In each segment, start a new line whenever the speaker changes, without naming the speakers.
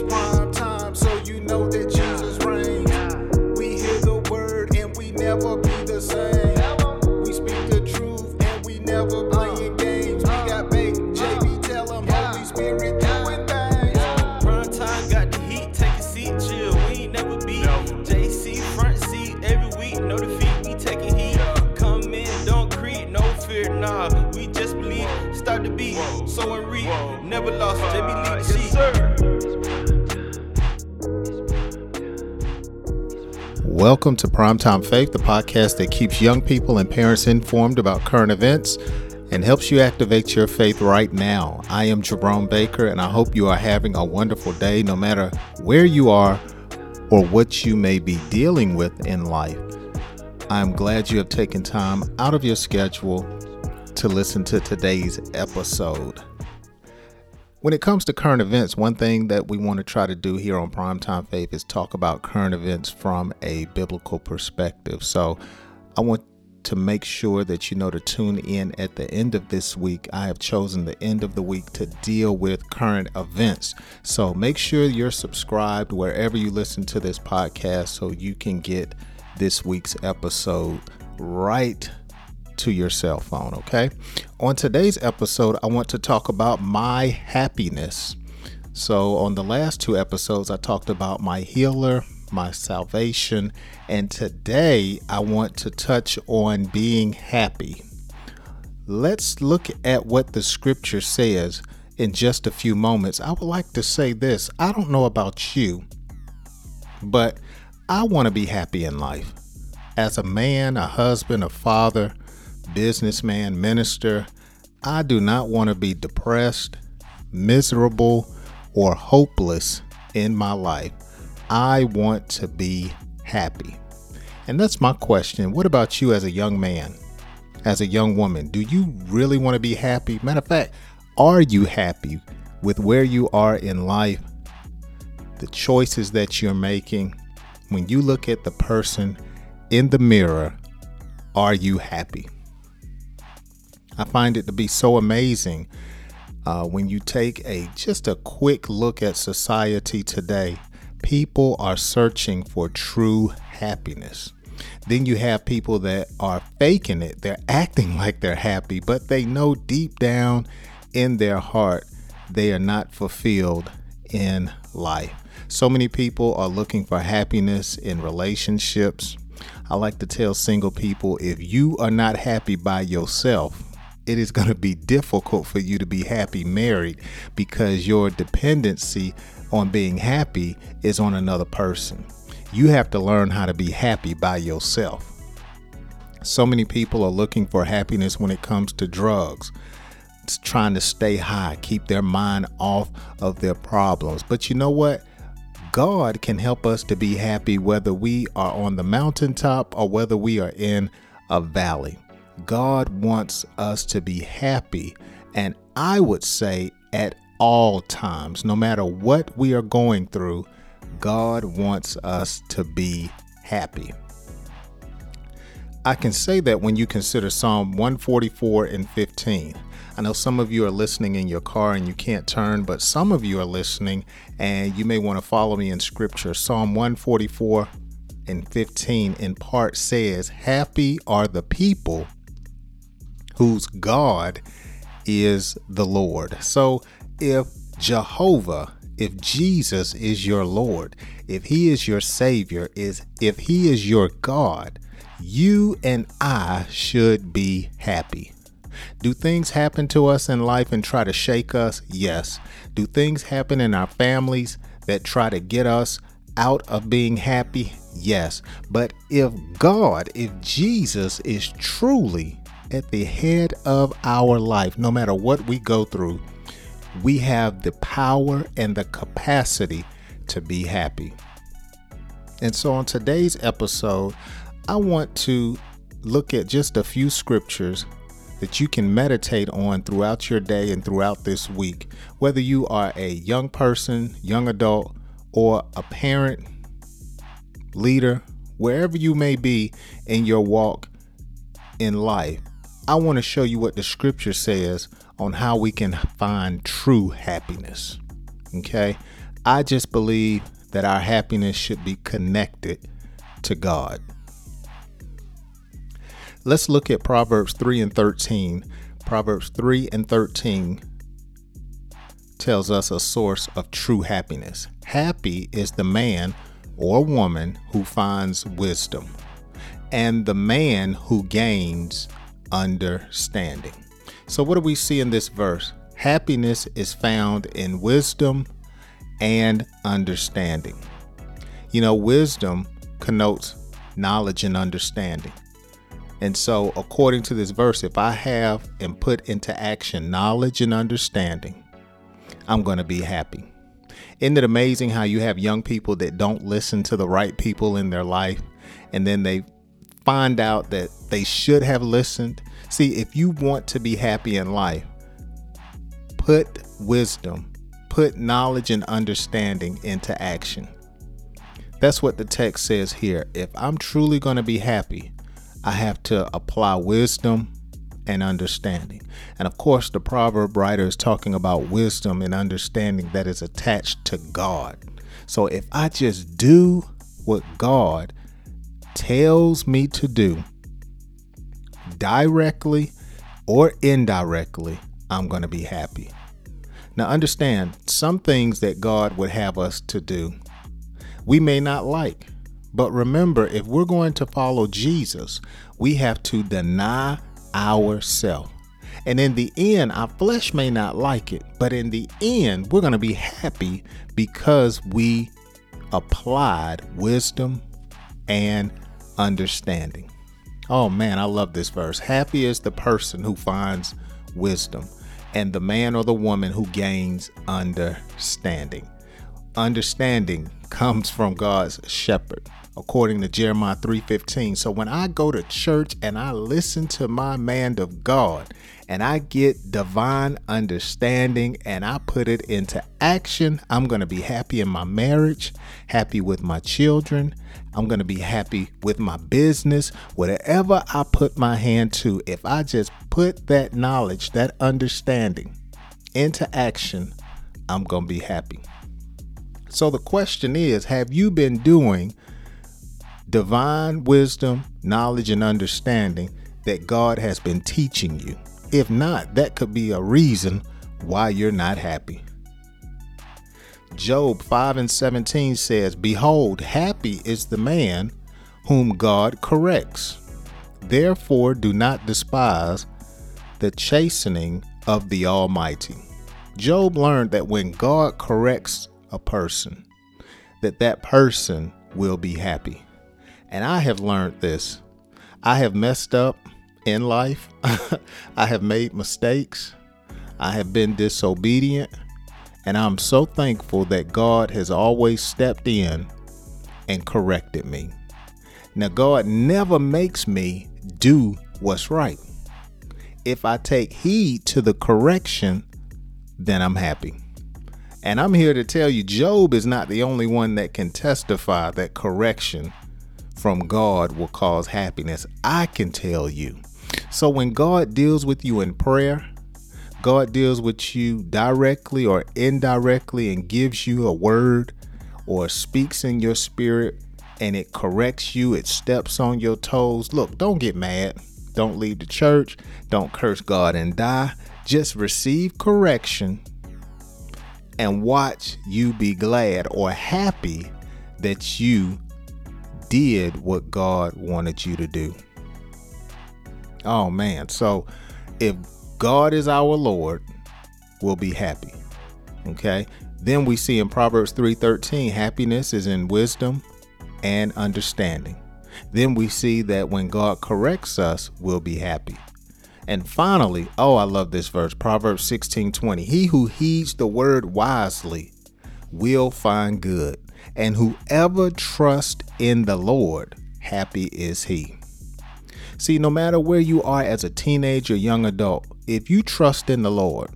It's prime time, so you know that Jesus reigns. We hear the word and we never be the same. We speak the truth and we never playing games. We got bait, JB, tell 'em Holy Spirit doing things.
Prime time got the heat, take a seat, chill. We ain't never beat. JC front seat every week, no defeat. We taking heat. Come in, don't creep, no fear, nah. We just believe. Start the beat, so and read. Never lost, JB lead the sheet.
Welcome to Primetime Faith, the podcast that keeps young people and parents informed about current events and helps you activate your faith right now. I am Jerome Baker, and I hope you are having a wonderful day no matter where you are or what you may be dealing with in life. I'm glad you have taken time out of your schedule to listen to today's episode. When it comes to current events, one thing that we want to try to do here on Primetime Faith is talk about current events from a biblical perspective. So I want to make sure that you know to tune in at the end of this week. I have chosen the end of the week to deal with current events. So make sure you're subscribed wherever you listen to this podcast so you can get this week's episode right to your cell phone, okay? On today's episode, I want to talk about my happiness. So, on the last two episodes, I talked about my healer, my salvation, and today I want to touch on being happy. Let's look at what the scripture says in just a few moments. I would like to say this I don't know about you, but I want to be happy in life. As a man, a husband, a father, businessman, minister, I do not want to be depressed, miserable, or hopeless in my life. I want to be happy. And that's my question. What about you as a young man, as a young woman? Do you really want to be happy? Matter of fact, are you happy with where you are in life, the choices that you're making? When you look at the person in the mirror, are you happy? I find it to be so amazing uh, when you take a just a quick look at society today. People are searching for true happiness. Then you have people that are faking it. They're acting like they're happy, but they know deep down in their heart they are not fulfilled in life. So many people are looking for happiness in relationships. I like to tell single people if you are not happy by yourself, it is going to be difficult for you to be happy married because your dependency on being happy is on another person. You have to learn how to be happy by yourself. So many people are looking for happiness when it comes to drugs. It's trying to stay high, keep their mind off of their problems. But you know what? God can help us to be happy whether we are on the mountaintop or whether we are in a valley. God wants us to be happy, and I would say at all times, no matter what we are going through, God wants us to be happy. I can say that when you consider Psalm 144 and 15. I know some of you are listening in your car and you can't turn, but some of you are listening and you may want to follow me in scripture. Psalm 144 and 15 in part says, Happy are the people whose God is the Lord. So if Jehovah, if Jesus is your Lord, if he is your savior, is if he is your God, you and I should be happy. Do things happen to us in life and try to shake us? Yes. Do things happen in our families that try to get us out of being happy? Yes. But if God, if Jesus is truly at the head of our life, no matter what we go through, we have the power and the capacity to be happy. And so, on today's episode, I want to look at just a few scriptures that you can meditate on throughout your day and throughout this week. Whether you are a young person, young adult, or a parent, leader, wherever you may be in your walk in life, I want to show you what the scripture says on how we can find true happiness. Okay? I just believe that our happiness should be connected to God. Let's look at Proverbs 3 and 13. Proverbs 3 and 13 tells us a source of true happiness. Happy is the man or woman who finds wisdom, and the man who gains understanding. So, what do we see in this verse? Happiness is found in wisdom and understanding. You know, wisdom connotes knowledge and understanding. And so, according to this verse, if I have and put into action knowledge and understanding, I'm going to be happy. Isn't it amazing how you have young people that don't listen to the right people in their life and then they find out that they should have listened? See, if you want to be happy in life, put wisdom, put knowledge and understanding into action. That's what the text says here. If I'm truly going to be happy, I have to apply wisdom and understanding. And of course, the proverb writer is talking about wisdom and understanding that is attached to God. So if I just do what God tells me to do, directly or indirectly, I'm going to be happy. Now, understand some things that God would have us to do, we may not like. But remember, if we're going to follow Jesus, we have to deny ourselves. And in the end, our flesh may not like it, but in the end, we're going to be happy because we applied wisdom and understanding. Oh man, I love this verse. Happy is the person who finds wisdom, and the man or the woman who gains understanding. Understanding comes from God's shepherd according to Jeremiah 3:15. So when I go to church and I listen to my man of God and I get divine understanding and I put it into action, I'm going to be happy in my marriage, happy with my children, I'm going to be happy with my business, whatever I put my hand to, if I just put that knowledge, that understanding into action, I'm going to be happy. So the question is, have you been doing divine wisdom, knowledge, and understanding that God has been teaching you. If not, that could be a reason why you're not happy. Job 5 and 17 says, Behold, happy is the man whom God corrects. Therefore, do not despise the chastening of the Almighty. Job learned that when God corrects a person, that that person will be happy. And I have learned this. I have messed up in life. I have made mistakes. I have been disobedient. And I'm so thankful that God has always stepped in and corrected me. Now, God never makes me do what's right. If I take heed to the correction, then I'm happy. And I'm here to tell you, Job is not the only one that can testify that correction from God will cause happiness. I can tell you. So when God deals with you in prayer, God deals with you directly or indirectly and gives you a word or speaks in your spirit and it corrects you, it steps on your toes. Look, don't get mad. Don't leave the church. Don't curse God and die. Just receive correction and watch you be glad or happy that you did what God wanted you to do. Oh man. So if God is our Lord, we'll be happy. Okay? Then we see in Proverbs 3:13, happiness is in wisdom and understanding. Then we see that when God corrects us, we'll be happy. And finally, oh, I love this verse, Proverbs 16:20. He who heeds the word wisely will find good and whoever trusts in the Lord, happy is he. See, no matter where you are as a teenager, young adult, if you trust in the Lord,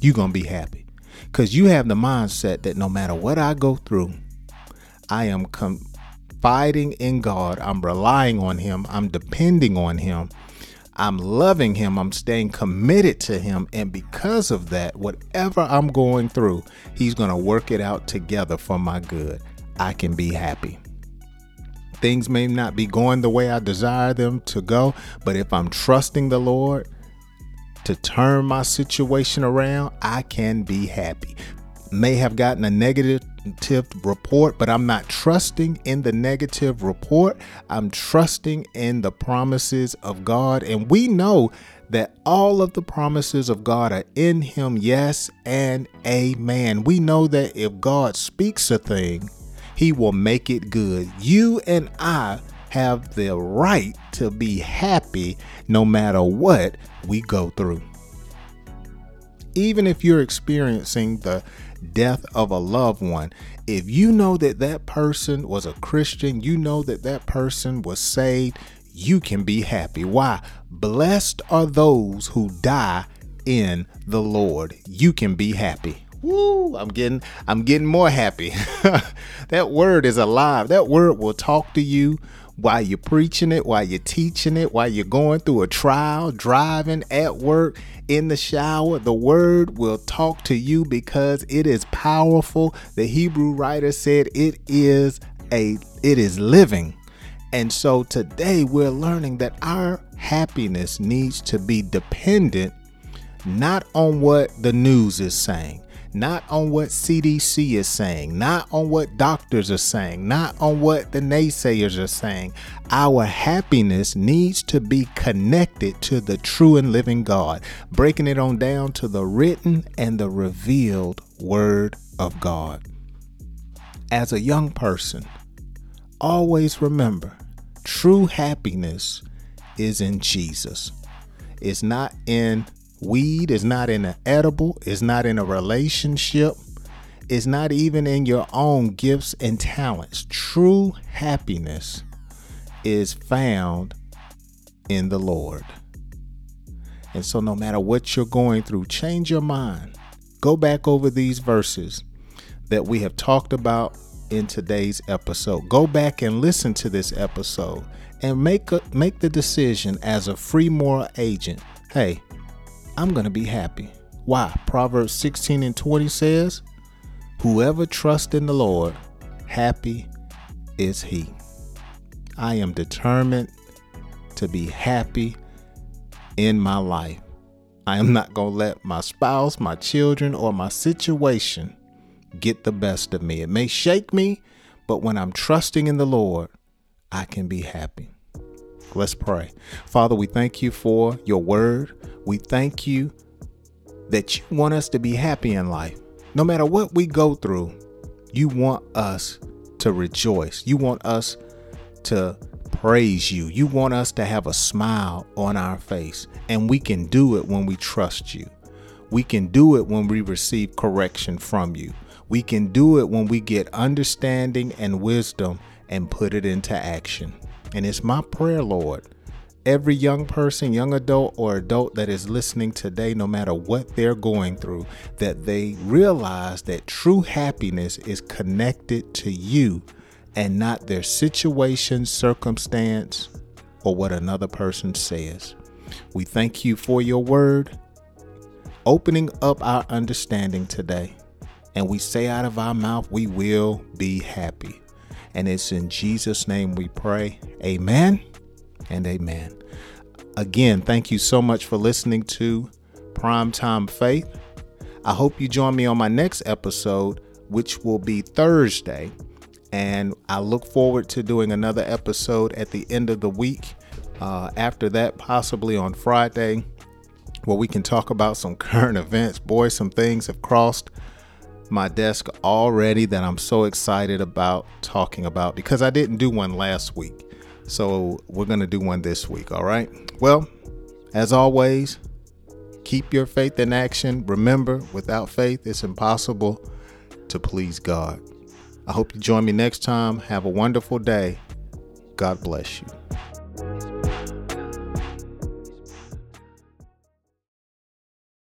you're going to be happy. Because you have the mindset that no matter what I go through, I am confiding in God, I'm relying on Him, I'm depending on Him, I'm loving him. I'm staying committed to him. And because of that, whatever I'm going through, he's going to work it out together for my good. I can be happy. Things may not be going the way I desire them to go, but if I'm trusting the Lord to turn my situation around, I can be happy. May have gotten a negative report, but I'm not trusting in the negative report. I'm trusting in the promises of God. And we know that all of the promises of God are in Him, yes and amen. We know that if God speaks a thing, He will make it good. You and I have the right to be happy no matter what we go through. Even if you're experiencing the death of a loved one, if you know that that person was a Christian, you know that that person was saved, you can be happy. Why? Blessed are those who die in the Lord. You can be happy. Woo, I'm getting I'm getting more happy. that word is alive. That word will talk to you while you're preaching it, while you're teaching it, while you're going through a trial, driving, at work, in the shower. The word will talk to you because it is powerful. The Hebrew writer said it is a it is living. And so today we're learning that our happiness needs to be dependent not on what the news is saying, not on what CDC is saying, not on what doctors are saying, not on what the naysayers are saying. Our happiness needs to be connected to the true and living God, breaking it on down to the written and the revealed Word of God. As a young person, always remember true happiness is in Jesus. It's not in Weed is not in an edible, it's not in a relationship, it's not even in your own gifts and talents. True happiness is found in the Lord. And so, no matter what you're going through, change your mind. Go back over these verses that we have talked about in today's episode. Go back and listen to this episode and make a, make the decision as a free moral agent. Hey, I'm going to be happy. Why? Proverbs 16 and 20 says, Whoever trusts in the Lord, happy is he. I am determined to be happy in my life. I am not going to let my spouse, my children, or my situation get the best of me. It may shake me, but when I'm trusting in the Lord, I can be happy. Let's pray. Father, we thank you for your word. We thank you that you want us to be happy in life. No matter what we go through, you want us to rejoice. You want us to praise you. You want us to have a smile on our face. And we can do it when we trust you. We can do it when we receive correction from you. We can do it when we get understanding and wisdom and put it into action. And it's my prayer, Lord, every young person, young adult, or adult that is listening today, no matter what they're going through, that they realize that true happiness is connected to you and not their situation, circumstance, or what another person says. We thank you for your word, opening up our understanding today. And we say out of our mouth, we will be happy. And it's in Jesus' name we pray. Amen and amen. Again, thank you so much for listening to Primetime Faith. I hope you join me on my next episode, which will be Thursday. And I look forward to doing another episode at the end of the week. Uh, after that, possibly on Friday, where we can talk about some current events. Boy, some things have crossed my desk already that I'm so excited about talking about because I didn't do one last week. So we're going to do one this week, all right? Well, as always, keep your faith in action. Remember, without faith, it's impossible to please God. I hope you join me next time. Have a wonderful day. God bless you.